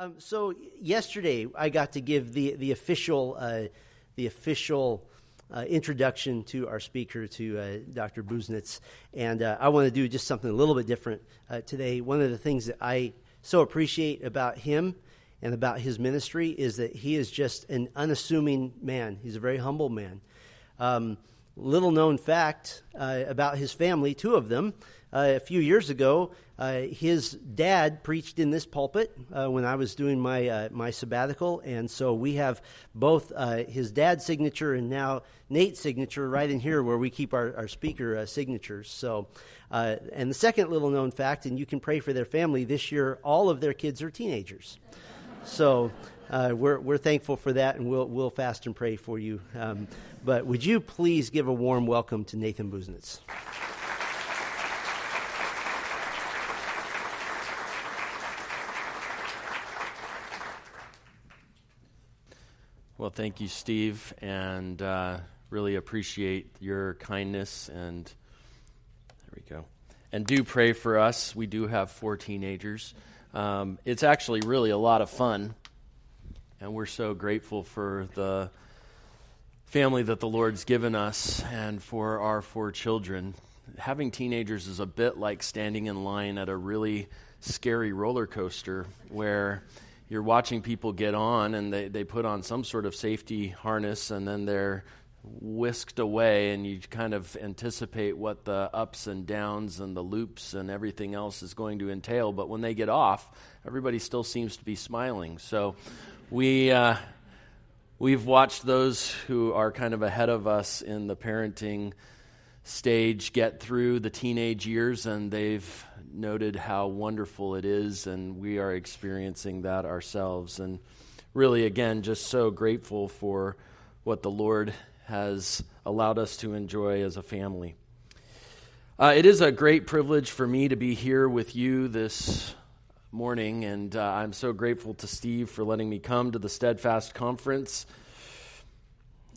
Um, so yesterday, I got to give the the official uh, the official uh, introduction to our speaker, to uh, Dr. Busenitz, and uh, I want to do just something a little bit different uh, today. One of the things that I so appreciate about him and about his ministry is that he is just an unassuming man. He's a very humble man. Um, little known fact uh, about his family, two of them. Uh, a few years ago, uh, his dad preached in this pulpit uh, when I was doing my uh, my sabbatical, and so we have both uh, his dad's signature and now Nate's signature right in here where we keep our, our speaker signatures. So, and the second little known fact, and you can pray for their family this year. All of their kids are teenagers, so. we're, we're thankful for that, and we'll, we'll fast and pray for you. Um, but would you please give a warm welcome to Nathan Busenitz? Well, thank you, Steve, and uh, really appreciate your kindness. And there we go. And do pray for us. We do have four teenagers. Um, it's actually really a lot of fun, and we're so grateful for the family that the Lord's given us and for our four children. Having teenagers is a bit like standing in line at a really scary roller coaster where you're watching people get on and they, they put on some sort of safety harness and then they're whisked away and you kind of anticipate what the ups and downs and the loops and everything else is going to entail but when they get off everybody still seems to be smiling so we uh, we've watched those who are kind of ahead of us in the parenting stage get through the teenage years and they've noted how wonderful it is, and we are experiencing that ourselves. And really, again, just so grateful for what the Lord has allowed us to enjoy as a family. Uh, it is a great privilege for me to be here with you this morning, and uh, I'm so grateful to Steve for letting me come to the Steadfast Conference.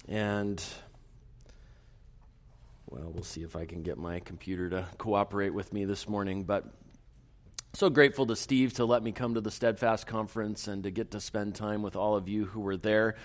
And well, we'll see if I can get my computer to cooperate with me this morning. But so grateful to Steve to let me come to the Steadfast Conference and to get to spend time with all of you who were there.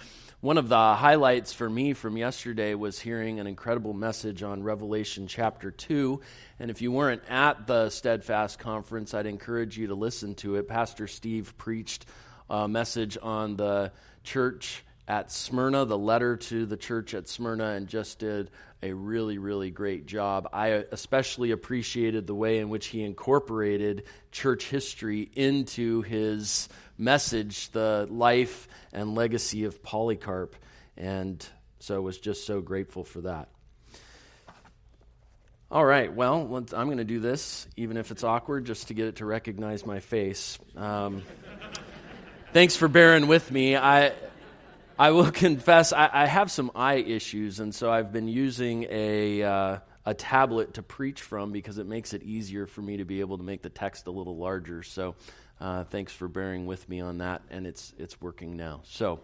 One of the highlights for me from yesterday was hearing an incredible message on Revelation chapter 2. And if you weren't at the Steadfast Conference, I'd encourage you to listen to it. Pastor Steve preached a message on the church at Smyrna, the letter to the church at Smyrna, and just did a really, really great job. I especially appreciated the way in which he incorporated church history into his message, the life and legacy of Polycarp. And so was just so grateful for that. All right, well, I'm going to do this, even if it's awkward, just to get it to recognize my face. Um, thanks for bearing with me. I I will confess, I, I, have some eye issues, and so I've been using a, uh, a tablet to preach from because it makes it easier for me to be able to make the text a little larger. So uh, thanks for bearing with me on that, and it's, it's working now. So,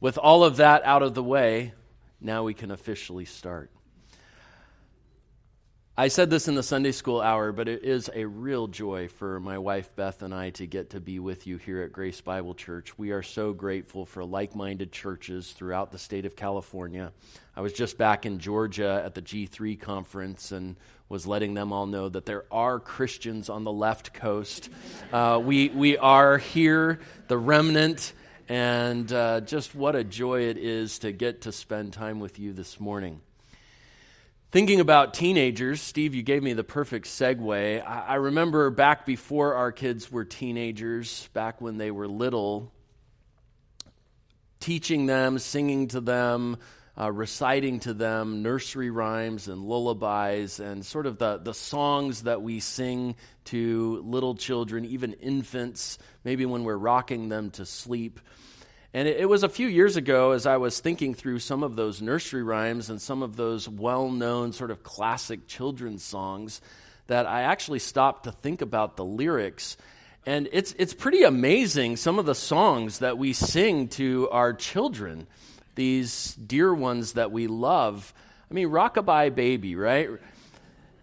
with all of that out of the way, now we can officially start. I said this in the Sunday school hour, but it is a real joy for my wife Beth and I to get to be with you here at Grace Bible Church. We are so grateful for like minded churches throughout the state of California. I was just back in Georgia at the G3 conference and was letting them all know that there are Christians on the left coast. Uh, we, we are here, the remnant, and uh, just what a joy it is to get to spend time with you this morning. Thinking about teenagers, Steve, you gave me the perfect segue. I, remember back before our kids were teenagers, back when they were little, teaching them, singing to them, uh, reciting to them nursery rhymes and lullabies and sort of the, the songs that we sing to little children, even infants, maybe when we're rocking them to sleep. And it, it was a few years ago as I was thinking through some of those nursery rhymes and some of those well known sort of classic children's songs that I actually stopped to think about the lyrics. And it's, it's pretty amazing some of the songs that we sing to our children, these dear ones that we love. I mean, Rockabye Baby, right?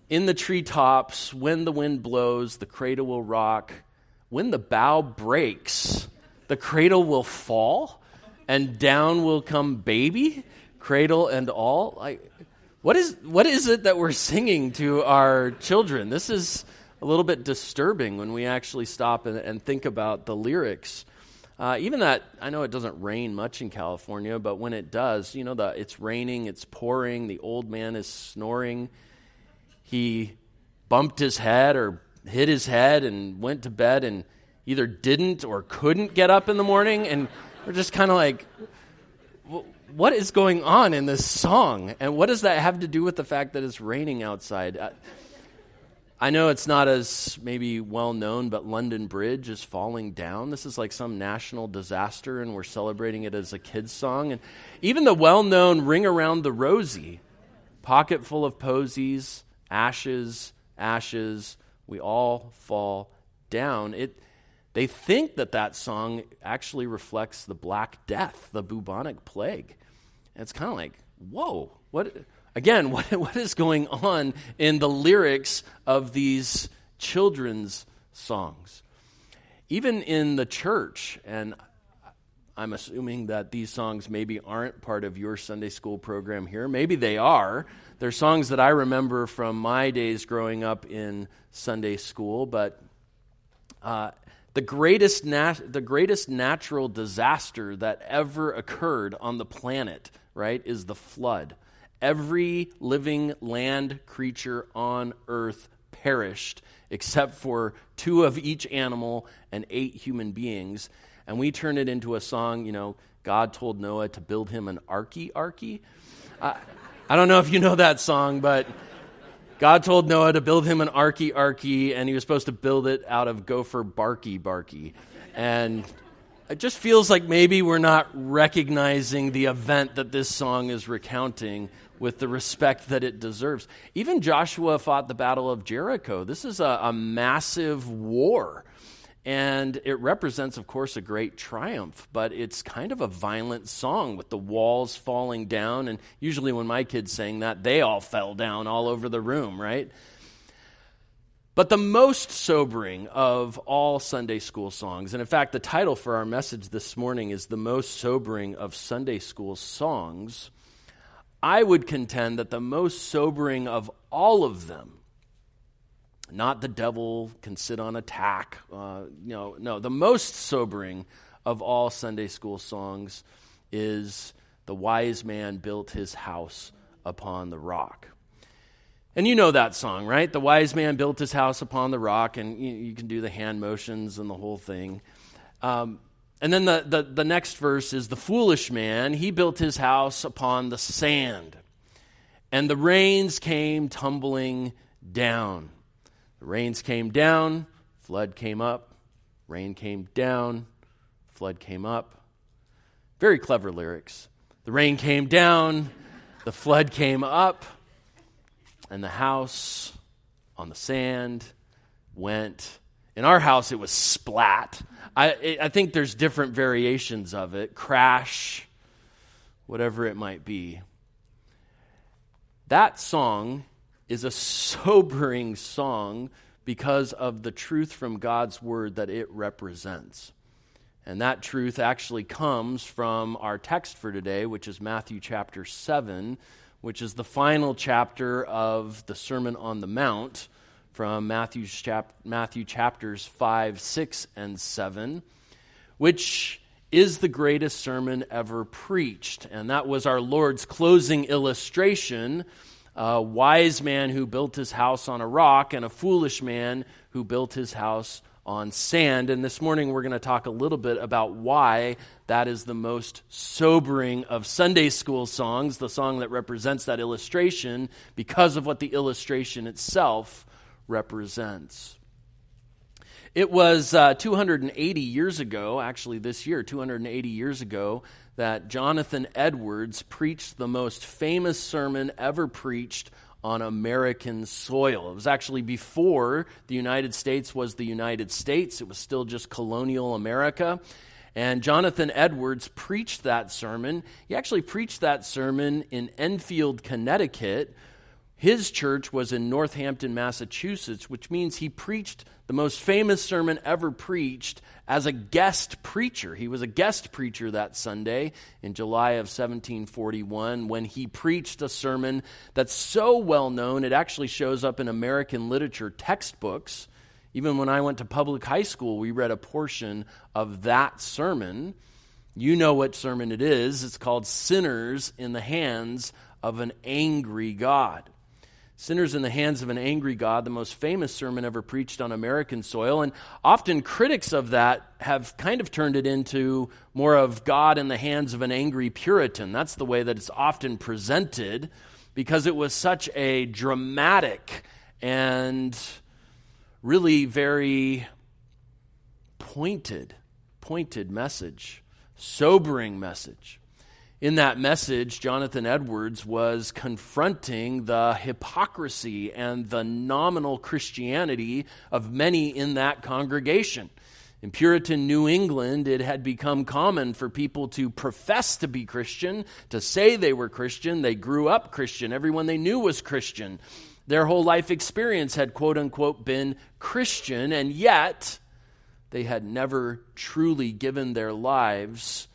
In the treetops, when the wind blows, the cradle will rock. When the bough breaks, the cradle will fall and down will come baby, cradle and all. Like, what is, what is it that we're singing to our children? This is a little bit disturbing when we actually stop and, and think about the lyrics. Uh, even that, I know it doesn't rain much in California, but when it does, you know, the, it's raining, it's pouring, the old man is snoring. He bumped his head or hit his head and went to bed and either didn't or couldn't get up in the morning. And we're just kind of like, what is going on in this song? And what does that have to do with the fact that it's raining outside? Uh, I know it's not as maybe well known, but London Bridge is falling down. This is like some national disaster, and we're celebrating it as a kid's song. And even the well known Ring Around the Rosie, Pocket Full of Posies, Ashes, Ashes, We All Fall Down. It, they think that that song actually reflects the Black Death, the bubonic plague. And it's kind of like, whoa, what? Again, what, what is going on in the lyrics of these children's songs? Even in the church, and I'm assuming that these songs maybe aren't part of your Sunday school program here. Maybe they are. They're songs that I remember from my days growing up in Sunday school, but uh, the greatest, nat- the greatest natural disaster that ever occurred on the planet, right, is the flood every living land creature on earth perished except for two of each animal and eight human beings. And we turn it into a song, you know, God told Noah to build him an arky arky. I, I don't know if you know that song, but God told Noah to build him an arky arky, and he was supposed to build it out of gopher barky barky. And it just feels like maybe we're not recognizing the event that this song is recounting with the respect that it deserves. Even Joshua fought the Battle of Jericho. This is a, a massive war. And it represents, of course, a great triumph, but it's kind of a violent song with the walls falling down. And usually, when my kids sang that, they all fell down all over the room, right? But the most sobering of all Sunday school songs, and in fact, the title for our message this morning is The Most Sobering of Sunday School Songs, I would contend that the most sobering of all of them, not the devil can sit on a tack, uh, you know, no, the most sobering of all Sunday school songs is The Wise Man Built His House Upon the Rock. And you know that song, right? The wise man built his house upon the rock, and you, you can do the hand motions and the whole thing. Um, and then the, the, the next verse is the foolish man, he built his house upon the sand, and the rains came tumbling down. The rains came down, flood came up, rain came down, flood came up. Very clever lyrics. The rain came down, the flood came up, and the house on the sand went in our house, it was splat. I, I think there's different variations of it crash, whatever it might be. That song is a sobering song because of the truth from God's word that it represents. And that truth actually comes from our text for today, which is Matthew chapter 7, which is the final chapter of the Sermon on the Mount from Matthew's chap- Matthew chapters 5, 6, and 7, which is the greatest sermon ever preached. And that was our Lord's closing illustration a wise man who built his house on a rock, and a foolish man who built his house on sand. And this morning we're going to talk a little bit about why that is the most sobering of Sunday school songs, the song that represents that illustration, because of what the illustration itself represents. It was uh, 280 years ago, actually this year, 280 years ago, that Jonathan Edwards preached the most famous sermon ever preached on American soil. It was actually before the United States was the United States, it was still just colonial America. And Jonathan Edwards preached that sermon. He actually preached that sermon in Enfield, Connecticut, his church was in Northampton, Massachusetts, which means he preached the most famous sermon ever preached as a guest preacher. He was a guest preacher that Sunday in July of 1741 when he preached a sermon that's so well known it actually shows up in American literature textbooks. Even when I went to public high school, we read a portion of that sermon. You know what sermon it is. It's called Sinners in the Hands of an Angry God. Sinners in the Hands of an Angry God, the most famous sermon ever preached on American soil. And often critics of that have kind of turned it into more of God in the hands of an angry Puritan. That's the way that it's often presented because it was such a dramatic and really very pointed, pointed message, sobering message in that message, Jonathan Edwards was confronting the hypocrisy and the nominal Christianity of many in that congregation. In Puritan New England, it had become common for people to profess to be Christian, to say they were Christian. They grew up Christian. Everyone they knew was Christian. Their whole life experience had, quote unquote, been Christian, and yet they had never truly given their lives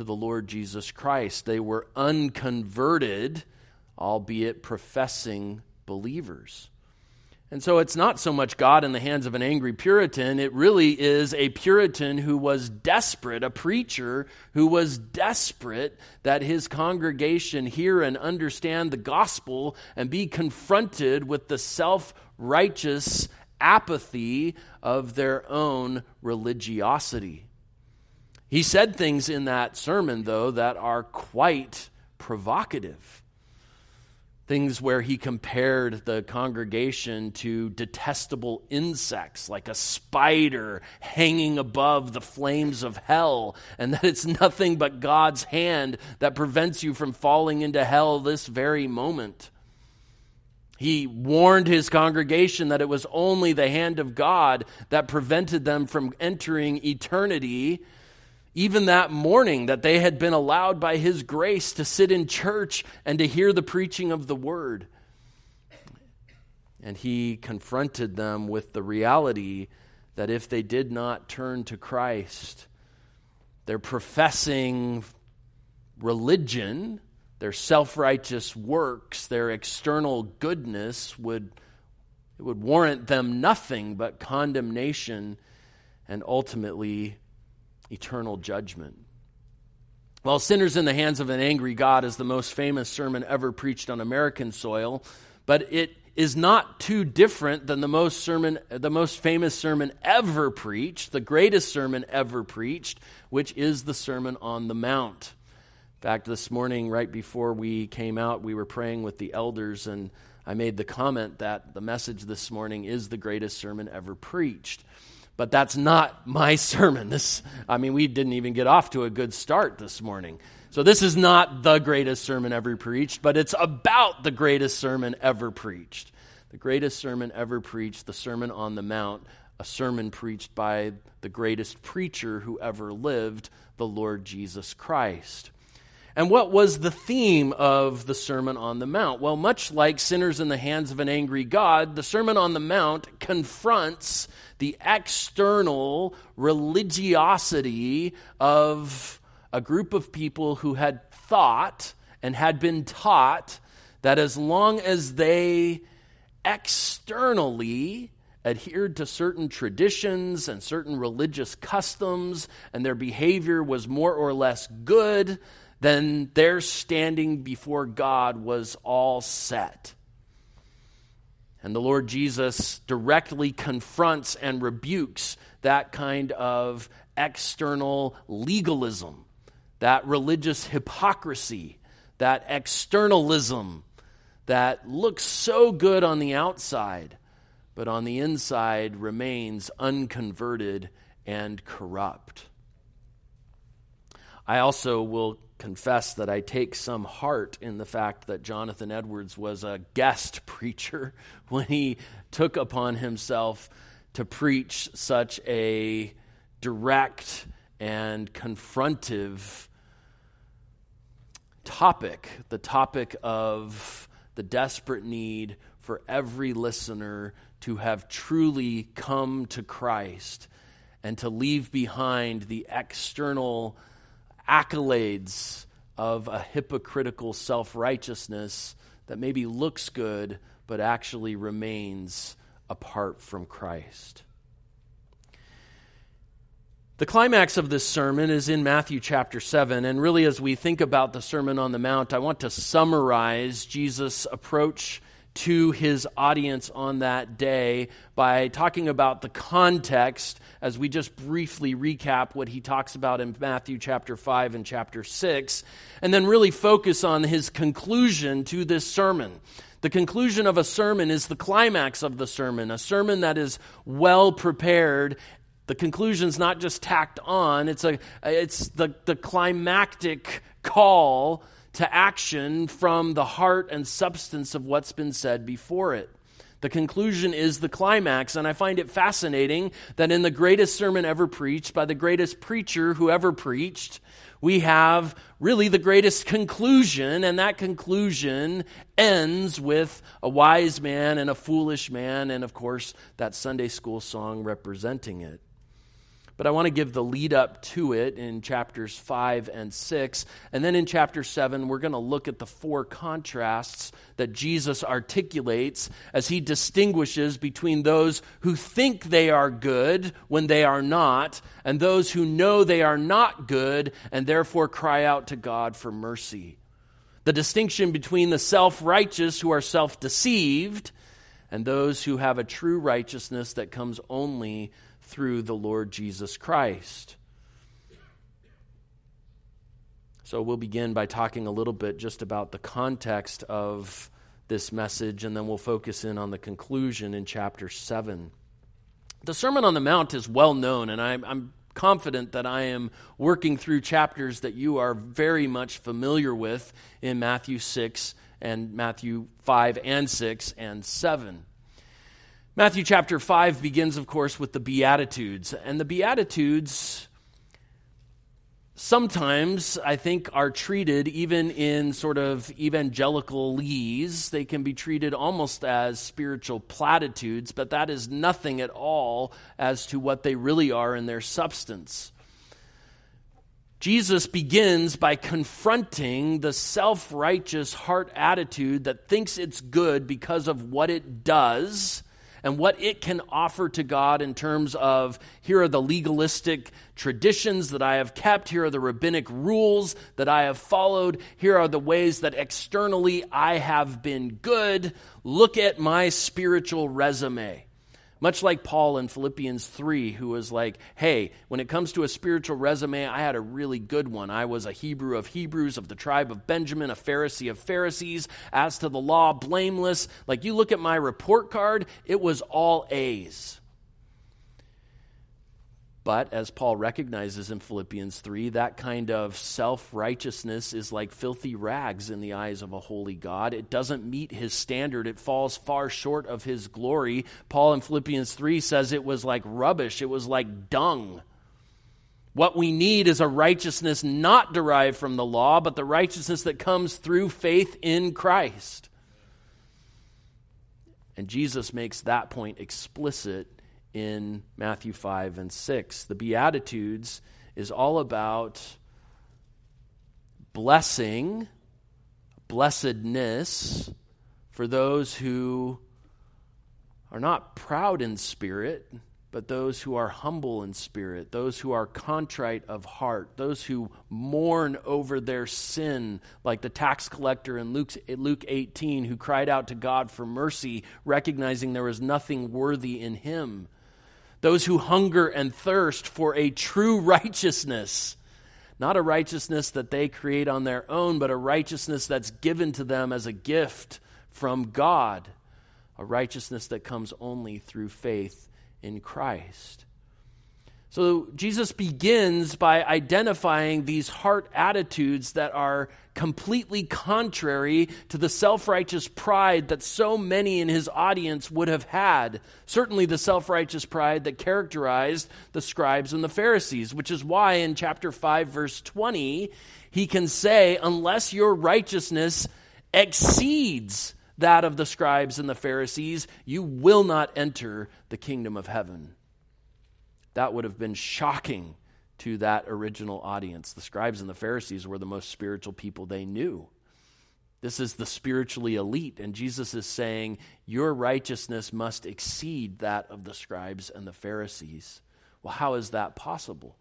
to the Lord Jesus Christ. They were unconverted, albeit professing believers. And so it's not so much God in the hands of an angry Puritan. It really is a Puritan who was desperate, a preacher who was desperate that his congregation hear and understand the gospel and be confronted with the self righteous apathy of their own religiosity. He said things in that sermon, though, that are quite provocative. Things where he compared the congregation to detestable insects, like a spider hanging above the flames of hell, and that it's nothing but God's hand that prevents you from falling into hell this very moment. He warned his congregation that it was only the hand of God that prevented them from entering eternity even that morning that they had been allowed by His grace to sit in church and to hear the preaching of the Word. And He confronted them with the reality that if they did not turn to Christ, their professing religion, their self righteous works, their external goodness would, it would warrant them nothing but condemnation and ultimately eternal judgment. While Sinners in the Hands of an Angry God is the most famous sermon ever preached on American soil, but it is not too different than the most sermon the most famous sermon ever preached, the greatest sermon ever preached, which is the Sermon on the Mount. In fact, this morning right before we came out, we were praying with the elders and I made the comment that the message this morning is the greatest sermon ever preached. But that's not my sermon. This, I mean, we didn't even get off to a good start this morning. So this is not the greatest sermon ever preached, but it's about the greatest sermon ever preached. The greatest sermon ever preached, the Sermon on the Mount, a sermon preached by the greatest preacher who ever lived, the Lord Jesus Christ. And what was the theme of the Sermon on the Mount? Well, much like sinners in the hands of an angry God, the Sermon on the Mount confronts the external religiosity of a group of people who had thought and had been taught that as long as they externally adhered to certain traditions and certain religious customs and their behavior was more or less good, then their standing before God was all set. And the Lord Jesus directly confronts and rebukes that kind of external legalism, that religious hypocrisy, that externalism that looks so good on the outside, but on the inside remains unconverted and corrupt. I also will confess that I take some heart in the fact that Jonathan Edwards was a guest preacher when he took upon himself to preach such a direct and confrontive topic the topic of the desperate need for every listener to have truly come to Christ and to leave behind the external accolades of a hypocritical self righteousness that maybe looks good but actually remains apart from Christ. The climax of this sermon is in Matthew chapter 7. And really, as we think about the Sermon on the Mount, I want to summarize Jesus' approach to his audience on that day by talking about the context as we just briefly recap what he talks about in Matthew chapter 5 and chapter 6, and then really focus on his conclusion to this sermon. The conclusion of a sermon is the climax of the sermon, a sermon that is well prepared the conclusion's not just tacked on, it's, a, it's the, the climactic call to action from the heart and substance of what's been said before it. The conclusion is the climax, and I find it fascinating that in the greatest sermon ever preached by the greatest preacher who ever preached, we have really the greatest conclusion, and that conclusion ends with a wise man and a foolish man, and of course, that Sunday school song representing it. But I want to give the lead up to it in chapters 5 and 6. And then in chapter 7, we're going to look at the four contrasts that Jesus articulates as he distinguishes between those who think they are good when they are not, and those who know they are not good and therefore cry out to God for mercy. The distinction between the self righteous who are self deceived and those who have a true righteousness that comes only through the Lord Jesus Christ. So we'll begin by talking a little bit just about the context of this message, and then we'll focus in on the conclusion in chapter 7. The Sermon on the Mount is well known, and I'm, I'm confident that I am working through chapters that you are very much familiar with in Matthew 6 and Matthew 5 and 6 and 7. Matthew chapter 5 begins, of course, with the Beatitudes. And the Beatitudes sometimes, I think, are treated, even in sort of evangelical lees, they can be treated almost as spiritual platitudes, but that is nothing at all as to what they really are in their substance. Jesus begins by confronting the self righteous heart attitude that thinks it's good because of what it does and what it can offer to God in terms of here are the legalistic traditions that I have kept, here are the rabbinic rules that I have followed, here are the ways that externally I have been good. Look at my spiritual resume. Much like Paul in Philippians 3, who was like, hey, when it comes to a spiritual resume, I had a really good one. I was a Hebrew of Hebrews, of the tribe of Benjamin, a Pharisee of Pharisees. As to the law, blameless. Like you look at my report card, it was all A's. But as Paul recognizes in Philippians 3, that kind of self righteousness is like filthy rags in the eyes of a holy God. It doesn't meet his standard, it falls far short of his glory. Paul in Philippians 3 says it was like rubbish, it was like dung. What we need is a righteousness not derived from the law, but the righteousness that comes through faith in Christ. And Jesus makes that point explicit in Matthew 5 and 6. The Beatitudes is all about blessing, blessedness for those who are not proud in spirit, but those who are humble in spirit, those who are contrite of heart, those who mourn over their sin, like the tax collector in Luke, Luke 18, who cried out to God for mercy, recognizing there was nothing worthy in him those who hunger and thirst for a true righteousness. Not a righteousness that they create on their own, but a righteousness that's given to them as a gift from God. A righteousness that comes only through faith in Christ. So Jesus begins by identifying these heart attitudes that are completely contrary to the self righteous pride that so many in his audience would have had. Certainly, the self righteous pride that characterized the scribes and the Pharisees, which is why in chapter 5, verse 20, he can say, Unless your righteousness exceeds that of the scribes and the Pharisees, you will not enter the kingdom of heaven. That would have been shocking to that original audience. The scribes and the Pharisees were the most spiritual people they knew. This is the spiritually elite, and Jesus is saying, Your righteousness must exceed that of the scribes and the Pharisees. Well, how is that possible?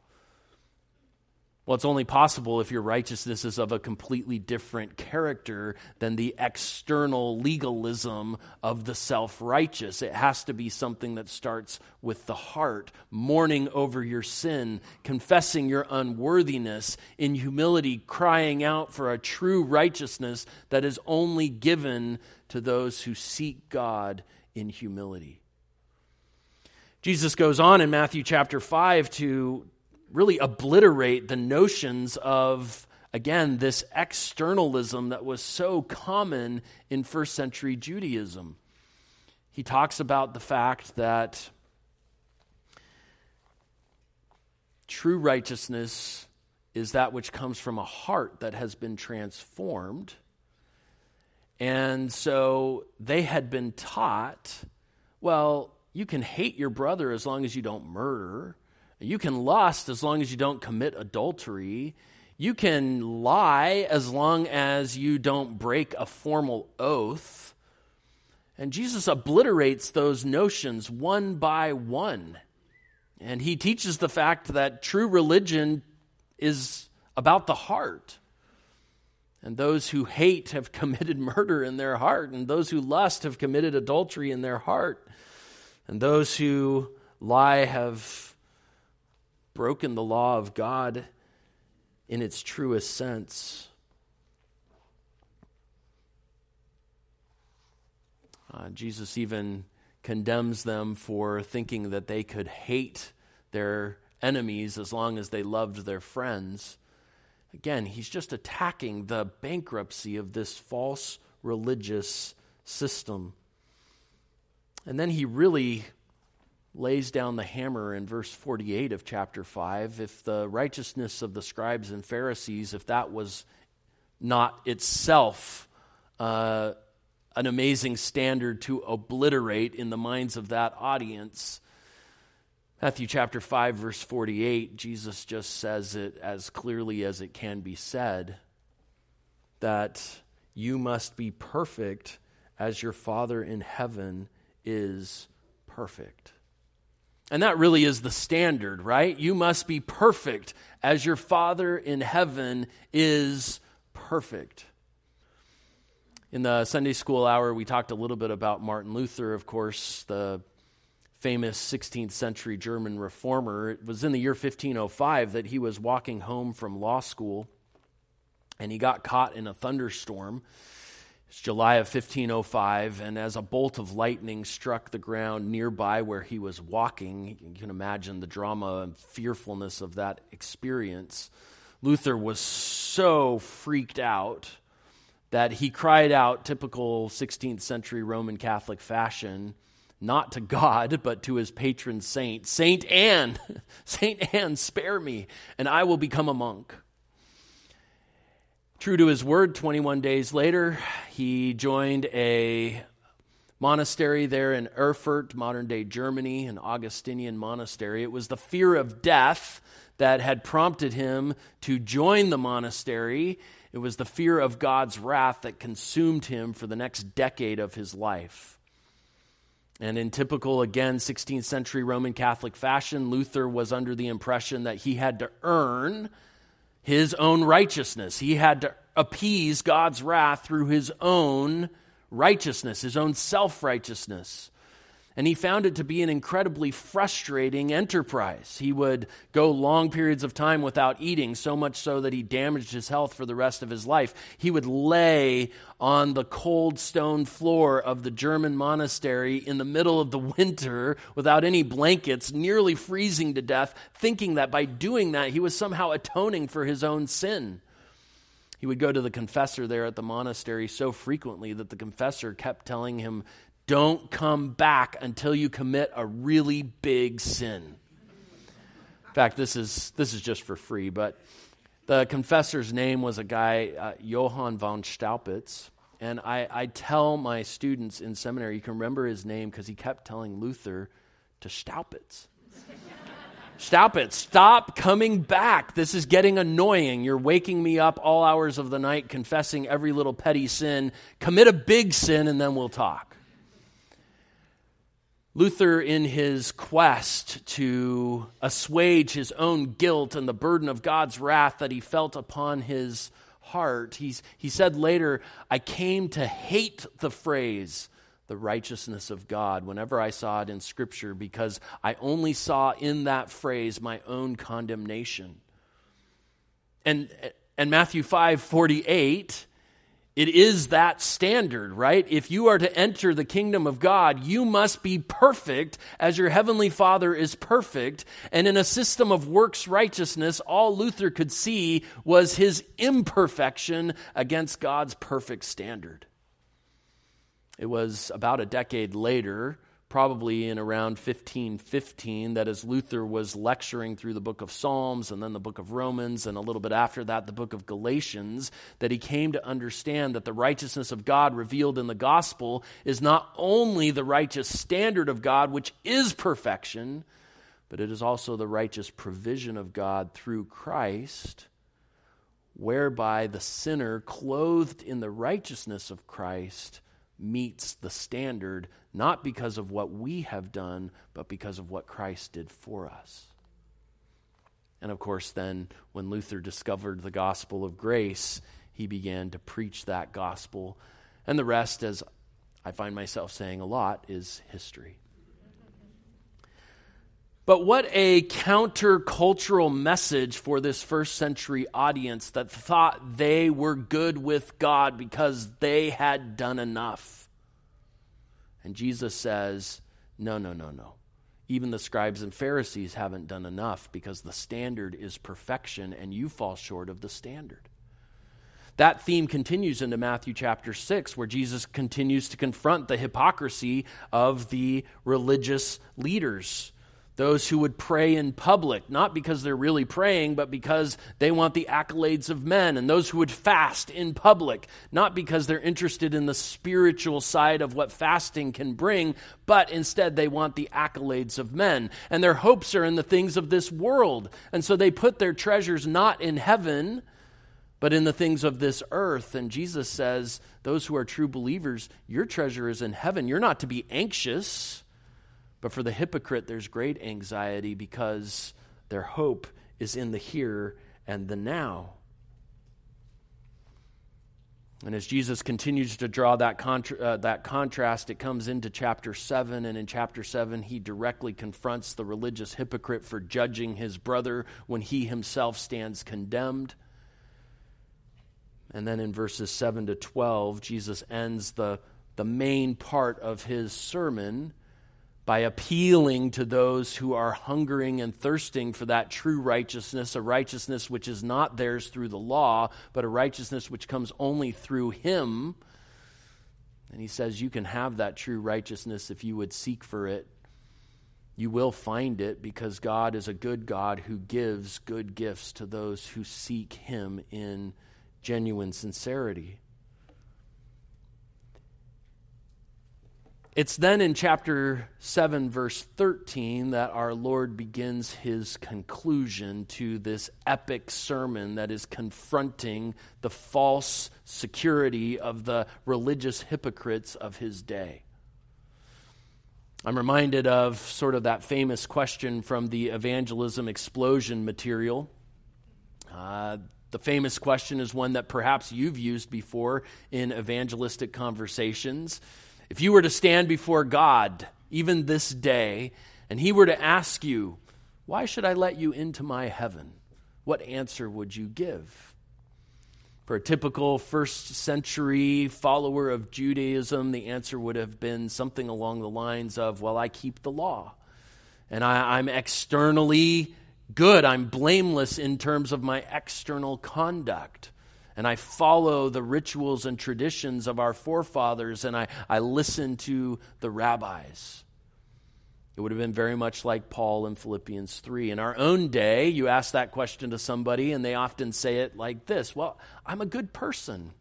Well, it's only possible if your righteousness is of a completely different character than the external legalism of the self righteous. It has to be something that starts with the heart, mourning over your sin, confessing your unworthiness, in humility, crying out for a true righteousness that is only given to those who seek God in humility. Jesus goes on in Matthew chapter 5 to really obliterate the notions of, again, this externalism that was so common in first century Judaism. He talks about the fact that true righteousness is that which comes from a heart that has been transformed. And so they had been taught well, you can hate your brother as long as you don't murder. You can lust as long as you don't commit adultery. You can lie as long as you don't break a formal oath. And Jesus obliterates those notions one by one. And he teaches the fact that true religion is about the heart. And those who hate have committed murder in their heart, and those who lust have committed adultery in their heart, and those who lie have broken the law of God in its truest sense. Uh, Jesus even condemns them for thinking that they could hate their enemies as long as they loved their friends. Again, he's just attacking the bankruptcy of this false religious system. And then he really lays down the hammer in verse 48 of chapter 5 if the righteousness of the scribes and pharisees if that was not itself uh, an amazing standard to obliterate in the minds of that audience matthew chapter 5 verse 48 jesus just says it as clearly as it can be said that you must be perfect as your father in heaven is perfect and that really is the standard, right? You must be perfect as your Father in heaven is perfect. In the Sunday school hour, we talked a little bit about Martin Luther, of course, the famous 16th century German reformer. It was in the year 1505 that he was walking home from law school and he got caught in a thunderstorm. It's July of 1505, and as a bolt of lightning struck the ground nearby where he was walking, you can imagine the drama and fearfulness of that experience. Luther was so freaked out that he cried out, typical 16th century Roman Catholic fashion, not to God, but to his patron saint, Saint Anne, Saint Anne, spare me, and I will become a monk. True to his word, 21 days later, he joined a monastery there in Erfurt, modern day Germany, an Augustinian monastery. It was the fear of death that had prompted him to join the monastery. It was the fear of God's wrath that consumed him for the next decade of his life. And in typical, again, 16th century Roman Catholic fashion, Luther was under the impression that he had to earn his own righteousness. He had to appease God's wrath through his own righteousness, his own self righteousness. And he found it to be an incredibly frustrating enterprise. He would go long periods of time without eating, so much so that he damaged his health for the rest of his life. He would lay on the cold stone floor of the German monastery in the middle of the winter without any blankets, nearly freezing to death, thinking that by doing that he was somehow atoning for his own sin. He would go to the confessor there at the monastery so frequently that the confessor kept telling him don't come back until you commit a really big sin. In fact, this is, this is just for free, but the confessor's name was a guy, uh, Johann von Staupitz, And I, I tell my students in seminary, you can remember his name because he kept telling Luther to Staupitz. Staupitz, stop coming back. This is getting annoying. You're waking me up all hours of the night, confessing every little petty sin. Commit a big sin, and then we'll talk. Luther, in his quest to assuage his own guilt and the burden of God's wrath that he felt upon his heart, he's, he said later, I came to hate the phrase the righteousness of God whenever I saw it in Scripture because I only saw in that phrase my own condemnation. And, and Matthew 5 48, it is that standard, right? If you are to enter the kingdom of God, you must be perfect as your heavenly Father is perfect. And in a system of works righteousness, all Luther could see was his imperfection against God's perfect standard. It was about a decade later, probably in around 1515, that as Luther was lecturing through the book of Psalms and then the book of Romans, and a little bit after that, the book of Galatians, that he came to understand that the righteousness of God revealed in the gospel is not only the righteous standard of God, which is perfection, but it is also the righteous provision of God through Christ whereby the sinner, clothed in the righteousness of Christ, meets the standard, not because of what we have done, but because of what Christ did for us. And of course, then, when Luther discovered the gospel of grace, he began to preach that gospel. And the rest, as I find myself saying a lot, is history. But what a countercultural message for this first century audience that thought they were good with God because they had done enough. And Jesus says, No, no, no, no. Even the scribes and Pharisees haven't done enough because the standard is perfection and you fall short of the standard. That theme continues into Matthew chapter 6, where Jesus continues to confront the hypocrisy of the religious leaders those who would pray in public, not because they're really praying, but because they want the accolades of men, and those who would fast in public, not because they're interested in the spiritual side of what fasting can bring, but instead they want the accolades of men. And their hopes are in the things of this world. And so they put their treasures not in heaven, but in the things of this earth. And Jesus says, Those who are true believers, your treasure is in heaven. You're not to be anxious but for the hypocrite, there's great anxiety because their hope is in the here and the now. And as Jesus continues to draw that, contra- uh, that contrast, it comes into chapter 7. And in chapter 7, he directly confronts the religious hypocrite for judging his brother when he himself stands condemned. And then in verses 7 to 12, Jesus ends the, the main part of his sermon by appealing to those who are hungering and thirsting for that true righteousness, a righteousness which is not theirs through the law, but a righteousness which comes only through Him. And He says, You can have that true righteousness if you would seek for it. You will find it because God is a good God who gives good gifts to those who seek Him in genuine sincerity. It's then in chapter 7, verse 13, that our Lord begins his conclusion to this epic sermon that is confronting the false security of the religious hypocrites of his day. I'm reminded of sort of that famous question from the evangelism explosion material. Uh, the famous question is one that perhaps you've used before in evangelistic conversations. If you were to stand before God, even this day, and He were to ask you, Why should I let you into my heaven? What answer would you give? For a typical first century follower of Judaism, the answer would have been something along the lines of, Well, I keep the law, and I, am externally good. I'm blameless in terms of my external conduct and I follow the rituals and traditions of our forefathers, and I, I listen to the rabbis. It would have been very much like Paul in Philippians 3. In our own day, you ask that question to somebody, and they often say it like this Well, I'm a good person.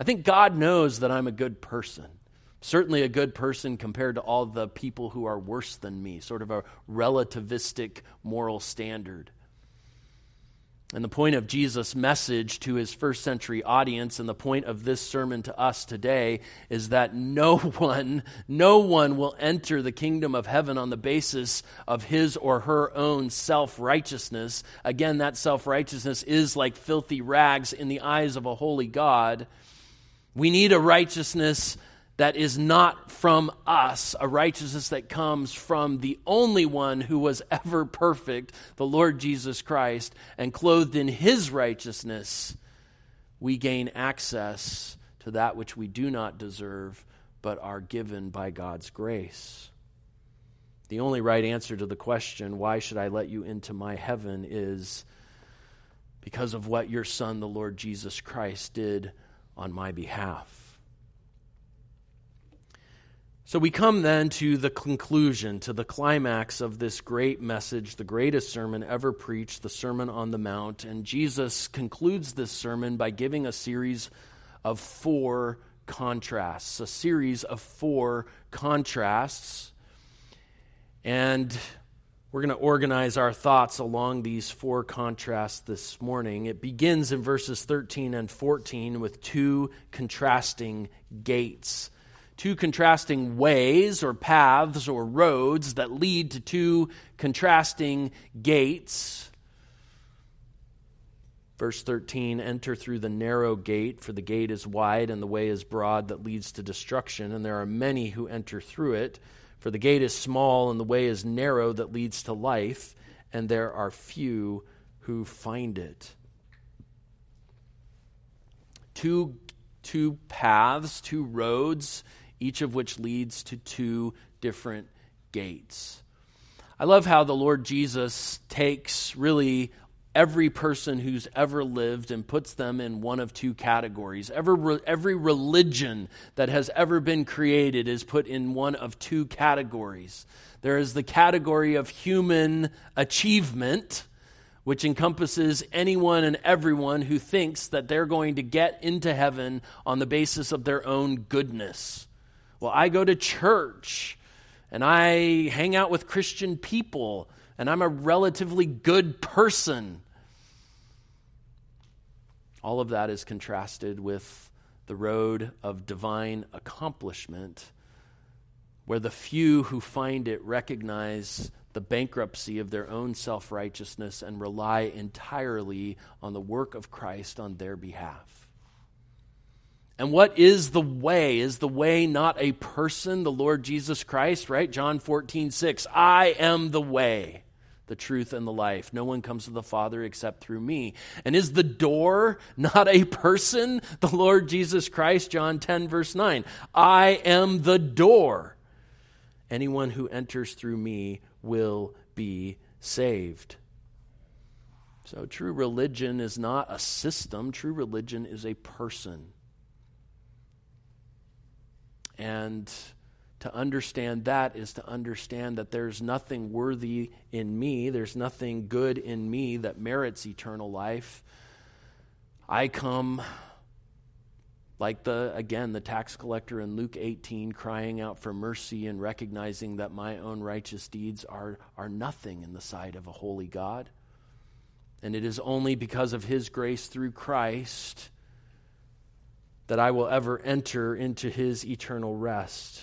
I think God knows that I'm a good person. Certainly a good person compared to all the people who are worse than me, sort of a relativistic moral standard. And the point of Jesus' message to his first century audience and the point of this sermon to us today is that no one, no one will enter the kingdom of heaven on the basis of his or her own self righteousness. Again, that self righteousness is like filthy rags in the eyes of a holy God. We need a righteousness that is not from us, a righteousness that comes from the only one who was ever perfect, the Lord Jesus Christ, and clothed in his righteousness, we gain access to that which we do not deserve, but are given by God's grace. The only right answer to the question, why should I let you into my heaven, is because of what your Son, the Lord Jesus Christ, did on my behalf. So we come then to the conclusion, to the climax of this great message, the greatest sermon ever preached, the Sermon on the Mount. And Jesus concludes this sermon by giving a series of four contrasts, a series of four contrasts. And we're going to organize our thoughts along these four contrasts this morning. It begins in verses 13 and 14 with two contrasting gates two contrasting ways or paths or roads that lead to two contrasting gates. Verse 13 Enter through the narrow gate, for the gate is wide and the way is broad that leads to destruction, and there are many who enter through it. For the gate is small and the way is narrow that leads to life, and there are few who find it. Two, two paths, two roads each of which leads to two different gates. I love how the Lord Jesus takes really every person who's ever lived and puts them in one of two categories. Every, every religion that has ever been created is put in one of two categories. There is the category of human achievement, which encompasses anyone and everyone who thinks that they're going to get into heaven on the basis of their own goodness. Well, I go to church and I hang out with Christian people and I'm a relatively good person. All of that is contrasted with the road of divine accomplishment, where the few who find it recognize the bankruptcy of their own self righteousness and rely entirely on the work of Christ on their behalf. And what is the way? Is the way not a person, the Lord Jesus Christ, right? John 14, 6. I am the way, the truth, and the life. No one comes to the Father except through me. And is the door not a person, the Lord Jesus Christ? John 10, verse 9. I am the door. Anyone who enters through me will be saved. So, true religion is not a system, true religion is a person. And to understand that is to understand that there's nothing worthy in me, there's nothing good in me that merits eternal life. I come like the again the tax collector in Luke 18 crying out for mercy and recognizing that my own righteous deeds are are nothing in the sight of a holy God. And it is only because of his grace through Christ that I will ever enter into his eternal rest.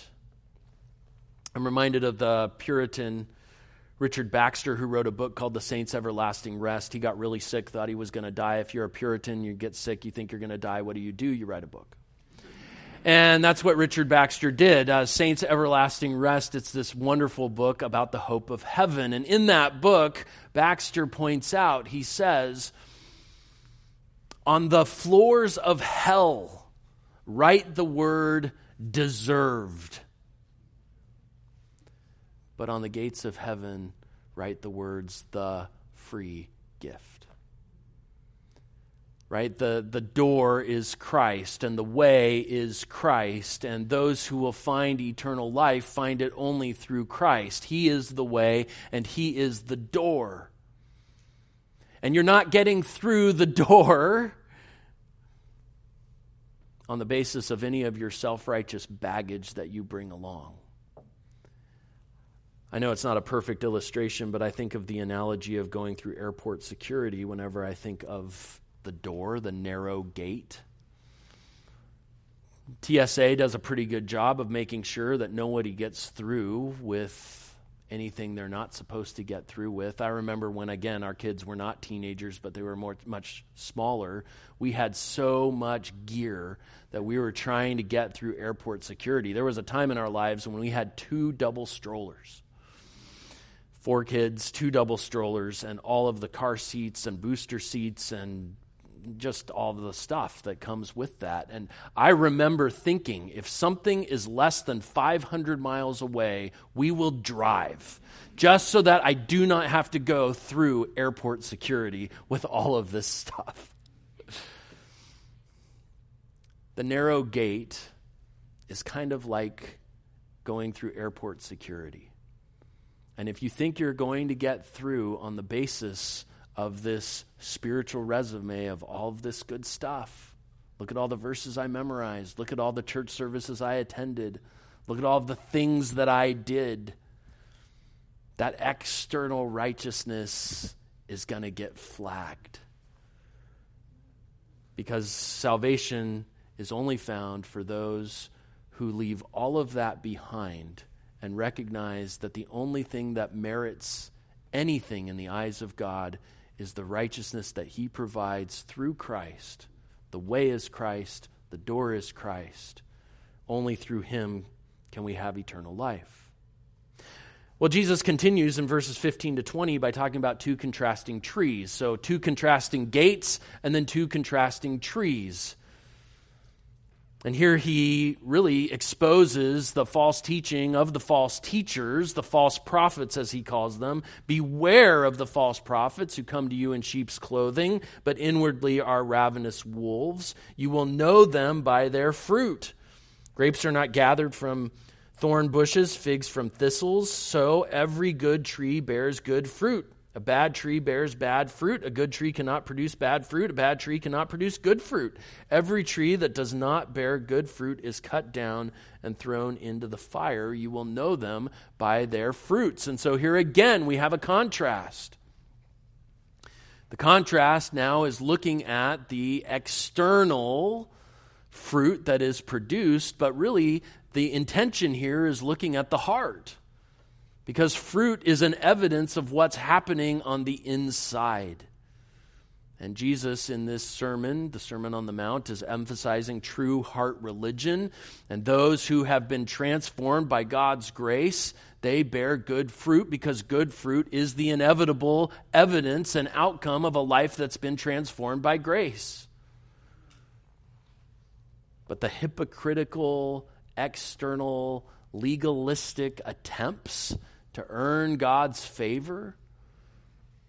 I'm reminded of the Puritan Richard Baxter, who wrote a book called The Saints' Everlasting Rest. He got really sick, thought he was going to die. If you're a Puritan, you get sick, you think you're going to die. What do you do? You write a book. And that's what Richard Baxter did. Uh, Saints' Everlasting Rest, it's this wonderful book about the hope of heaven. And in that book, Baxter points out, he says, on the floors of hell, write the word deserved. But on the gates of heaven, write the words the free gift. Right? The, the door is Christ, and the way is Christ, and those who will find eternal life find it only through Christ. He is the way, and He is the door. And you're not getting through the door on the basis of any of your self righteous baggage that you bring along. I know it's not a perfect illustration, but I think of the analogy of going through airport security whenever I think of the door, the narrow gate. TSA does a pretty good job of making sure that nobody gets through with anything they're not supposed to get through with. I remember when, again, our kids were not teenagers, but they were more, much smaller. We had so much gear that we were trying to get through airport security. There was a time in our lives when we had two double strollers. Four kids, two double strollers, and all of the car seats and booster seats and just all the stuff that comes with that. And I remember thinking if something is less than 500 miles away, we will drive just so that I do not have to go through airport security with all of this stuff. The narrow gate is kind of like going through airport security. And if you think you're going to get through on the basis of this spiritual resume of all of this good stuff. Look at all the verses I memorized. Look at all the church services I attended. Look at all the things that I did. That external righteousness is going to get flagged. Because salvation is only found for those who leave all of that behind and recognize that the only thing that merits anything in the eyes of God is the righteousness that he provides through Christ. The way is Christ, the door is Christ. Only through him can we have eternal life. Well, Jesus continues in verses 15 to 20 by talking about two contrasting trees. So, two contrasting gates and then two contrasting trees. And here he really exposes the false teaching of the false teachers, the false prophets, as he calls them. Beware of the false prophets who come to you in sheep's clothing, but inwardly are ravenous wolves. You will know them by their fruit. Grapes are not gathered from thorn bushes, figs from thistles. So every good tree bears good fruit. A bad tree bears bad fruit. A good tree cannot produce bad fruit. A bad tree cannot produce good fruit. Every tree that does not bear good fruit is cut down and thrown into the fire. You will know them by their fruits. And so here again, we have a contrast. The contrast now is looking at the external fruit that is produced, but really the intention here is looking at the heart because fruit is an evidence of what's happening on the inside. And Jesus, in this sermon, the Sermon on the Mount, is emphasizing true heart religion. And those who have been transformed by God's grace, they bear good fruit because good fruit is the inevitable evidence and outcome of a life that's been transformed by grace. But the hypocritical, external, legalistic attempts to earn God's favor,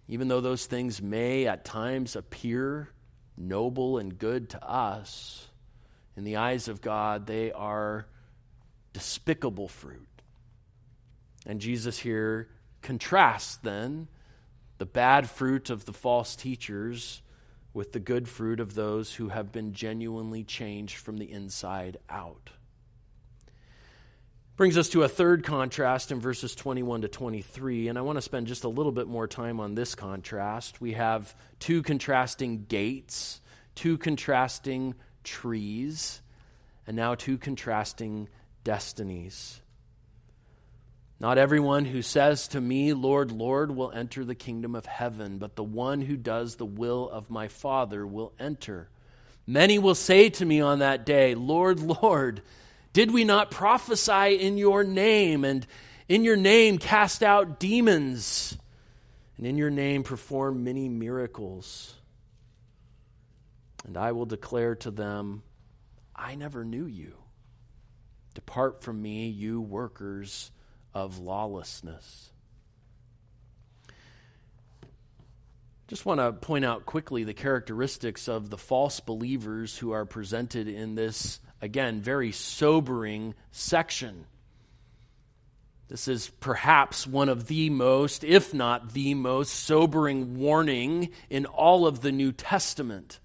even though those things may at times appear noble and good to us, in the eyes of God, they are despicable fruit. And Jesus here contrasts then the bad fruit of the false teachers with the good fruit of those who have been genuinely changed from the inside out. Brings us to a third contrast in verses 21 to 23, and I want to spend just a little bit more time on this contrast. We have two contrasting gates, two contrasting trees, and now two contrasting destinies. Not everyone who says to me, Lord, Lord, will enter the kingdom of heaven, but the one who does the will of my Father will enter. Many will say to me on that day, Lord, Lord, did we not prophesy in your name and in your name cast out demons and in your name perform many miracles? And I will declare to them, I never knew you. Depart from me, you workers of lawlessness. Just want to point out quickly the characteristics of the false believers who are presented in this Again, very sobering section. This is perhaps one of the most, if not the most, sobering warning in all of the New Testament.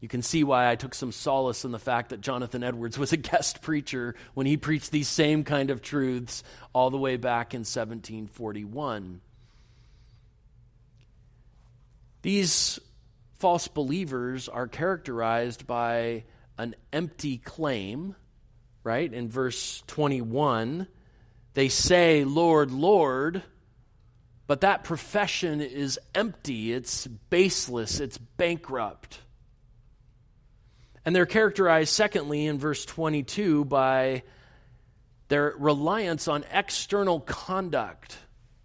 You can see why I took some solace in the fact that Jonathan Edwards was a guest preacher when he preached these same kind of truths all the way back in 1741. These false believers are characterized by an empty claim, right? In verse 21, they say, Lord, Lord, but that profession is empty, it's baseless, it's bankrupt. And they're characterized, secondly, in verse 22, by their reliance on external conduct.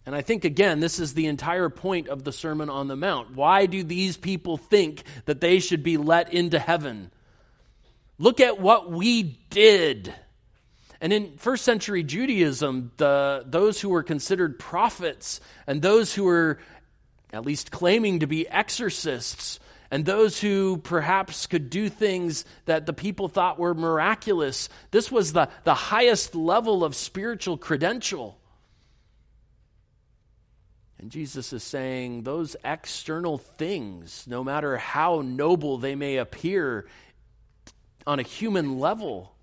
And I think, again, this is the entire point of the Sermon on the Mount. Why do these people think that they should be let into heaven? Look at what we did. And in first century Judaism, the, those who were considered prophets and those who were at least claiming to be exorcists and those who perhaps could do things that the people thought were miraculous. This was the, the highest level of spiritual credential. And Jesus is saying those external things, no matter how noble they may appear on a human level,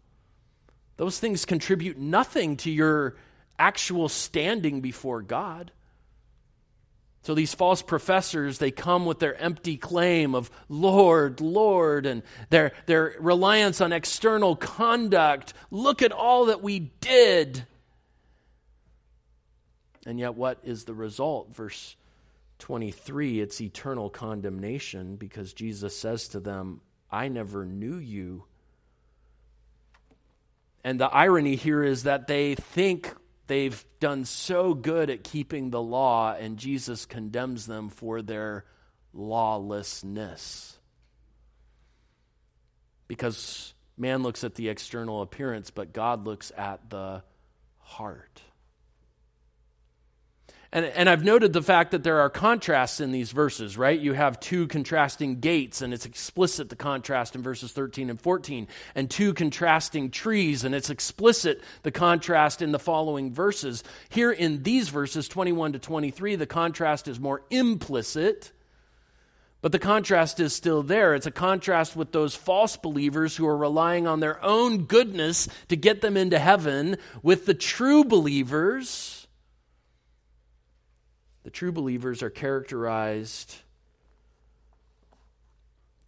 those things contribute nothing to your actual standing before God. So these false professors, they come with their empty claim of Lord, Lord, and their, their reliance on external conduct. Look at all that we did. And yet, what is the result? Verse 23 it's eternal condemnation because Jesus says to them, I never knew you. And the irony here is that they think They've done so good at keeping the law, and Jesus condemns them for their lawlessness. Because man looks at the external appearance, but God looks at the heart. And, and I've noted the fact that there are contrasts in these verses, right? You have two contrasting gates, and it's explicit the contrast in verses 13 and 14, and two contrasting trees, and it's explicit the contrast in the following verses. Here in these verses, 21 to 23, the contrast is more implicit. But the contrast is still there. It's a contrast with those false believers who are relying on their own goodness to get them into heaven, with the true believers the true believers are characterized,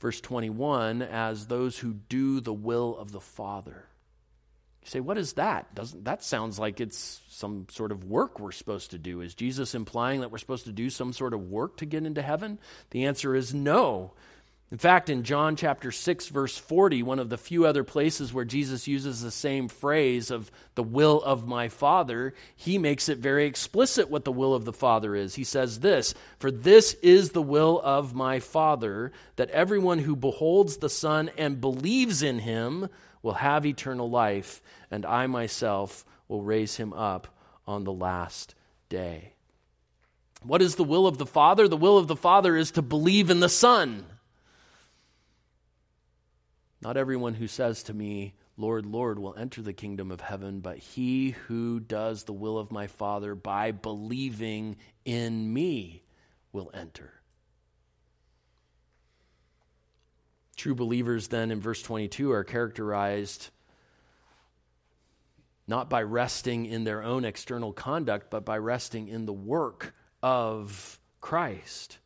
verse 21, as those who do the will of the Father. You say, what is that? Doesn't that sounds like it's some sort of work we're supposed to do? Is Jesus implying that we're supposed to do some sort of work to get into heaven? The answer is no. In fact, in John chapter 6, verse 40, one of the few other places where Jesus uses the same phrase of the will of my Father, he makes it very explicit what the will of the Father is. He says this For this is the will of my Father, that everyone who beholds the Son and believes in him will have eternal life, and I myself will raise him up on the last day. What is the will of the Father? The will of the Father is to believe in the Son. Not everyone who says to me, Lord, Lord, will enter the kingdom of heaven, but he who does the will of my Father by believing in me will enter. True believers, then, in verse 22, are characterized not by resting in their own external conduct, but by resting in the work of Christ.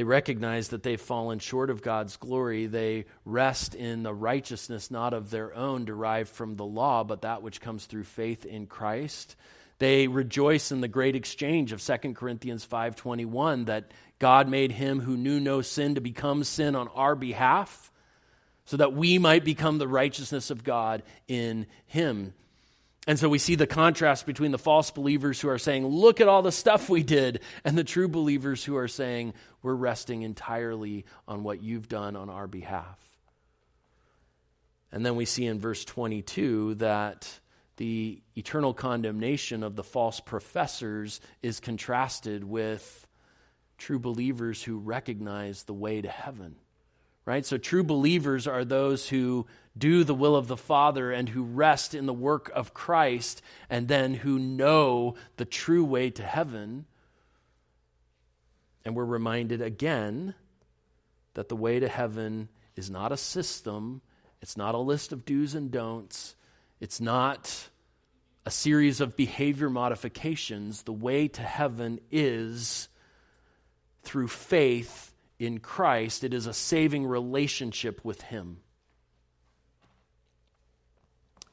They recognize that they've fallen short of God's glory. They rest in the righteousness not of their own derived from the law, but that which comes through faith in Christ. They rejoice in the great exchange of 2 Corinthians 5:21 that God made him who knew no sin to become sin on our behalf so that we might become the righteousness of God in him. And so we see the contrast between the false believers who are saying, Look at all the stuff we did, and the true believers who are saying, We're resting entirely on what you've done on our behalf. And then we see in verse 22 that the eternal condemnation of the false professors is contrasted with true believers who recognize the way to heaven. Right? So true believers are those who do the will of the Father and who rest in the work of Christ and then who know the true way to heaven. And we're reminded again that the way to heaven is not a system, it's not a list of do's and don'ts, it's not a series of behavior modifications. The way to heaven is through faith in Christ, it is a saving relationship with Him.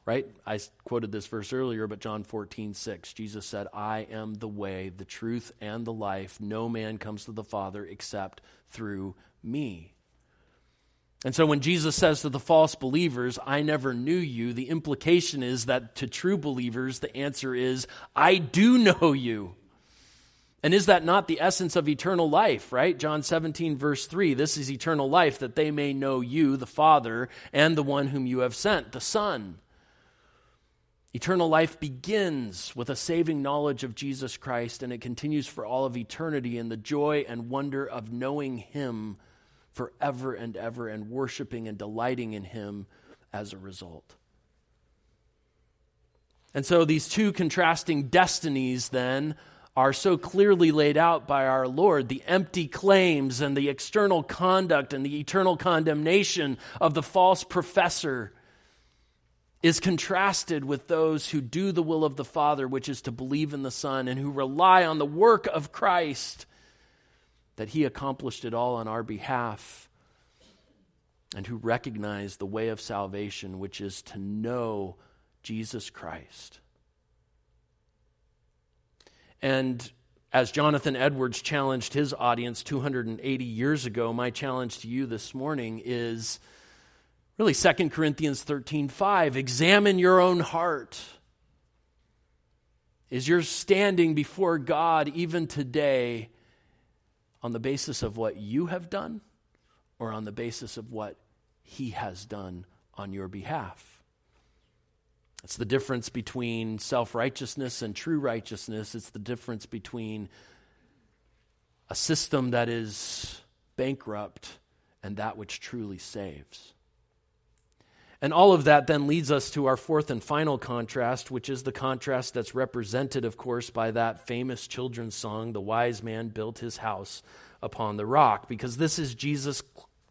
Right? I quoted this verse earlier, but John 14, 6, Jesus said, I am the way, the truth, and the life. No man comes to the Father except through me. And so when Jesus says to the false believers, I never knew you, the implication is that to true believers, the answer is, I do know you. And is that not the essence of eternal life, right? John 17, verse 3 This is eternal life, that they may know you, the Father, and the one whom you have sent, the Son. Eternal life begins with a saving knowledge of Jesus Christ, and it continues for all of eternity in the joy and wonder of knowing Him forever and ever and worshiping and delighting in Him as a result. And so these two contrasting destinies then are so clearly laid out by our Lord the empty claims and the external conduct and the eternal condemnation of the false professor is contrasted with those who do the will of the Father, which is to believe in the Son, and who rely on the work of Christ that he accomplished it all on our behalf, and who recognize the way of salvation, which is to know Jesus Christ. And as Jonathan Edwards challenged his audience 280 years ago, my challenge to you this morning is really 2 Corinthians 13 5. Examine your own heart. Is your standing before God even today on the basis of what you have done or on the basis of what He has done on your behalf. It's the difference between self righteousness and true righteousness. It's the difference between a system that is bankrupt and that which truly saves. And all of that then leads us to our fourth and final contrast, which is the contrast that's represented, of course, by that famous children's song, The Wise Man Built His House Upon the Rock, because this is Jesus'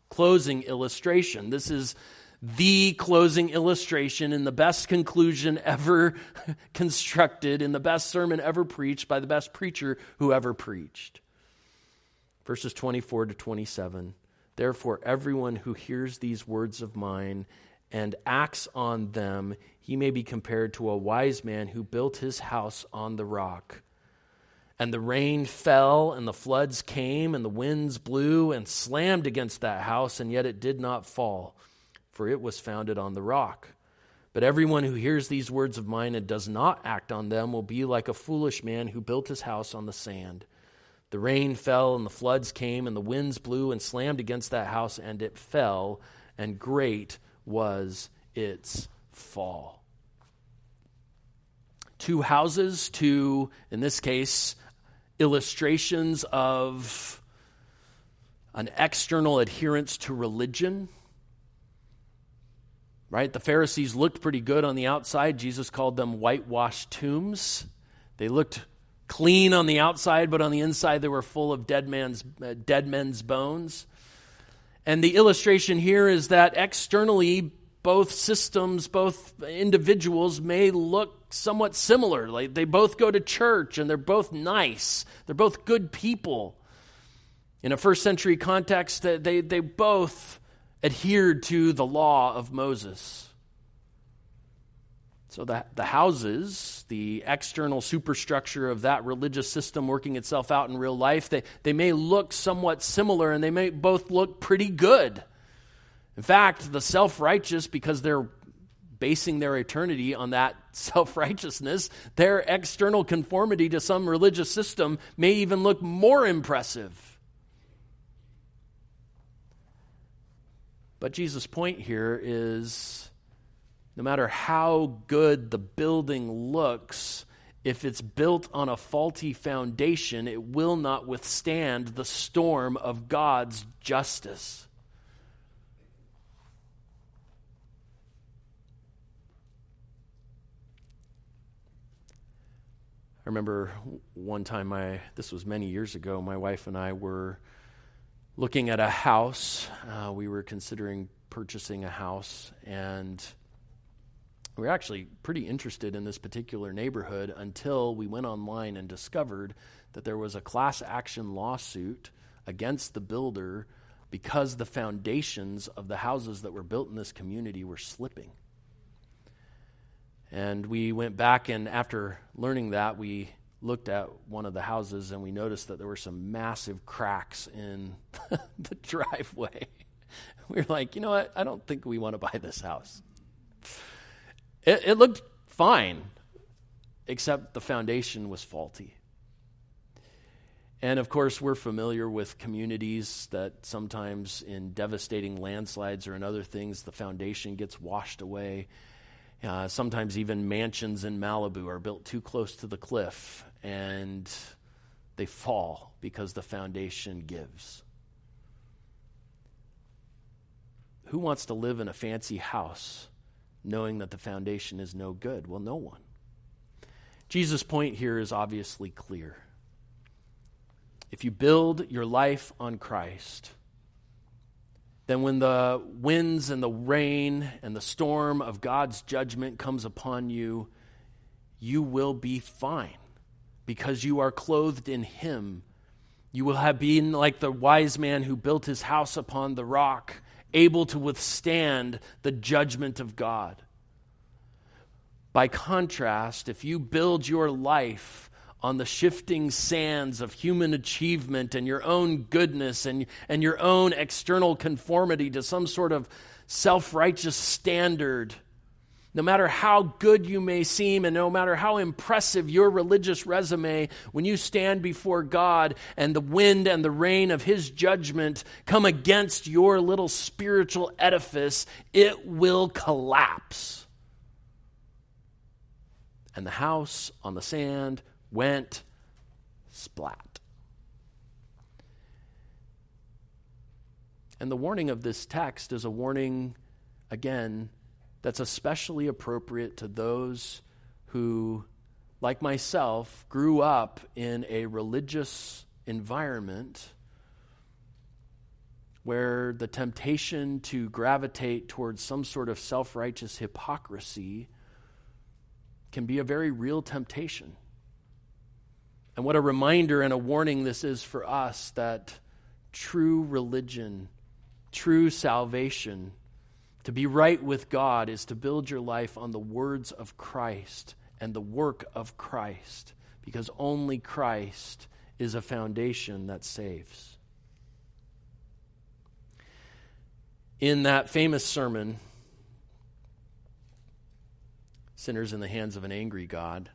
closing illustration. This is the closing illustration in the best conclusion ever constructed, in the best sermon ever preached by the best preacher who ever preached. Verses 24 to 27. Therefore, everyone who hears these words of mine and acts on them, he may be compared to a wise man who built his house on the rock. And the rain fell, and the floods came, and the winds blew and slammed against that house, and yet it did not fall, for it was founded on the rock. But everyone who hears these words of mine and does not act on them will be like a foolish man who built his house on the sand. The rain fell, and the floods came, and the winds blew and slammed against that house, and it fell, and great was its fall. Two houses, two, in this case, illustrations of an external adherence to religion. Right? The Pharisees looked pretty good on the outside. Jesus called them whitewashed tombs. They looked clean on the outside, but on the inside they were full of dead, man's, uh, dead men's bones. And the illustration here is that externally, both systems, both individuals may look somewhat similar. Like they both go to church and they're both nice, they're both good people. In a first century context, they, they both adhered to the law of Moses. So the, the houses, the external superstructure of that religious system working itself out in real life, they, they may look somewhat similar and they may both look pretty good. In fact, the self righteous, because they're basing their eternity on that self righteousness, their external conformity to some religious system may even look more impressive. But Jesus' point here is no matter how good the building looks, if it's built on a faulty foundation, it will not withstand the storm of God's justice. I remember one time my this was many years ago my wife and I were looking at a house. Uh, we were considering purchasing a house, and we were actually pretty interested in this particular neighborhood until we went online and discovered that there was a class action lawsuit against the builder because the foundations of the houses that were built in this community were slipping. And we went back, and after learning that, we looked at one of the houses and we noticed that there were some massive cracks in the driveway. We were like, you know what? I don't think we want to buy this house. It, it looked fine, except the foundation was faulty. And of course, we're familiar with communities that sometimes, in devastating landslides or in other things, the foundation gets washed away. Uh, sometimes even mansions in Malibu are built too close to the cliff and they fall because the foundation gives. Who wants to live in a fancy house knowing that the foundation is no good? Well, no one. Jesus' point here is obviously clear. If you build your life on Christ, then when the winds and the rain and the storm of God's judgment comes upon you, you will be fine because you are clothed in Him. You will have been like the wise man who built his house upon the rock, able to withstand the judgment of God. By contrast, if you build your life on the shifting sands of human achievement and your own goodness and, and your own external conformity to some sort of self righteous standard, no matter how good you may seem and no matter how impressive your religious resume, when you stand before God and the wind and the rain of His judgment come against your little spiritual edifice, it will collapse and the house on the sand went splat. And the warning of this text is a warning, again, that's especially appropriate to those who, like myself, grew up in a religious environment where the temptation to gravitate towards some sort of self righteous hypocrisy can be a very real temptation. And what a reminder and a warning this is for us that true religion, true salvation, to be right with God is to build your life on the words of Christ and the work of Christ, because only Christ is a foundation that saves. In that famous sermon, sinners in the hands of an angry God.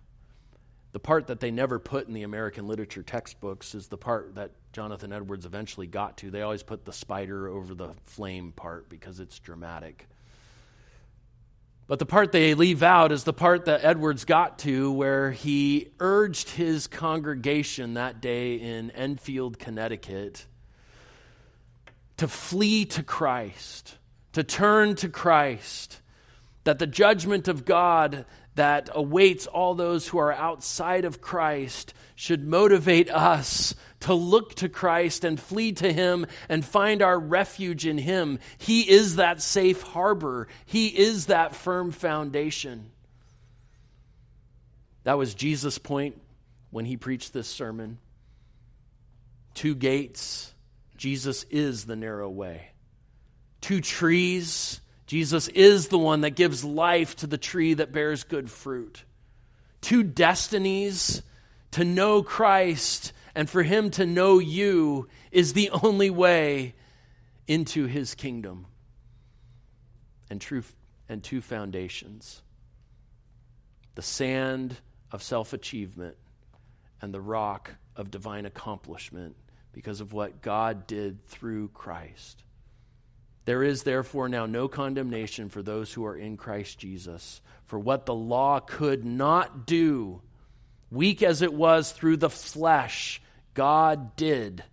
The part that they never put in the American literature textbooks is the part that Jonathan Edwards eventually got to. They always put the spider over the flame part because it's dramatic. But the part they leave out is the part that Edwards got to where he urged his congregation that day in Enfield, Connecticut, to flee to Christ, to turn to Christ that the judgment of God that awaits all those who are outside of Christ should motivate us to look to Christ and flee to Him and find our refuge in Him. He is that safe harbor, He is that firm foundation. That was Jesus' point when He preached this sermon. Two gates, Jesus is the narrow way. Two trees, Jesus is the one that gives life to the tree that bears good fruit. Two destinies to know Christ and for him to know you is the only way into his kingdom. And true and two foundations. The sand of self-achievement and the rock of divine accomplishment because of what God did through Christ. There is therefore now no condemnation for those who are in Christ Jesus. For what the law could not do, weak as it was through the flesh, God did,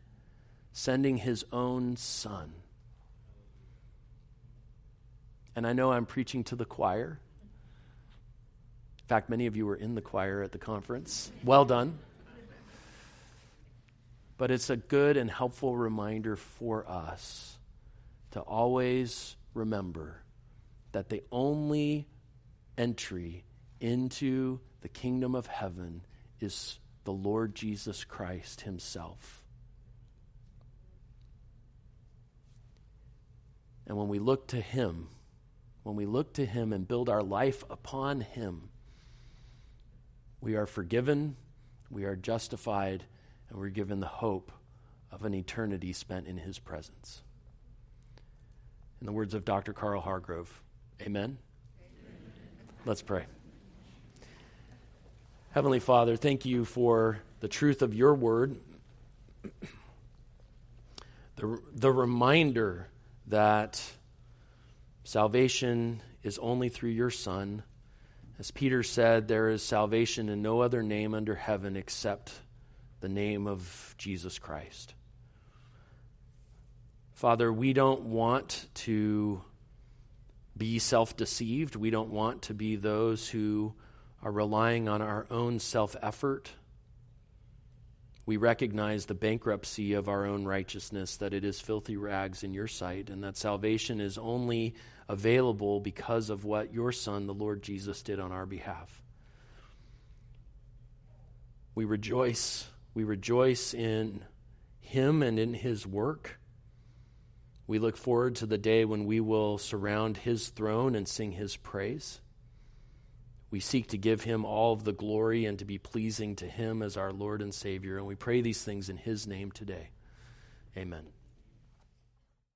sending his own Son. And I know I'm preaching to the choir. In fact, many of you were in the choir at the conference. Well done. but it's a good and helpful reminder for us to always remember that the only entry into the kingdom of heaven is the Lord Jesus Christ Himself. And when we look to Him, when we look to Him and build our life upon Him, we are forgiven, we are justified, and we're given the hope of an eternity spent in His presence. In the words of Dr. Carl Hargrove, Amen. Amen. Let's pray. Heavenly Father, thank you for the truth of your word, the, the reminder that salvation is only through your Son. As Peter said, there is salvation in no other name under heaven except the name of Jesus Christ. Father, we don't want to be self deceived. We don't want to be those who are relying on our own self effort. We recognize the bankruptcy of our own righteousness, that it is filthy rags in your sight, and that salvation is only available because of what your Son, the Lord Jesus, did on our behalf. We rejoice. We rejoice in Him and in His work. We look forward to the day when we will surround His throne and sing His praise. We seek to give him all of the glory and to be pleasing to him as our Lord and Savior. And we pray these things in his name today. Amen.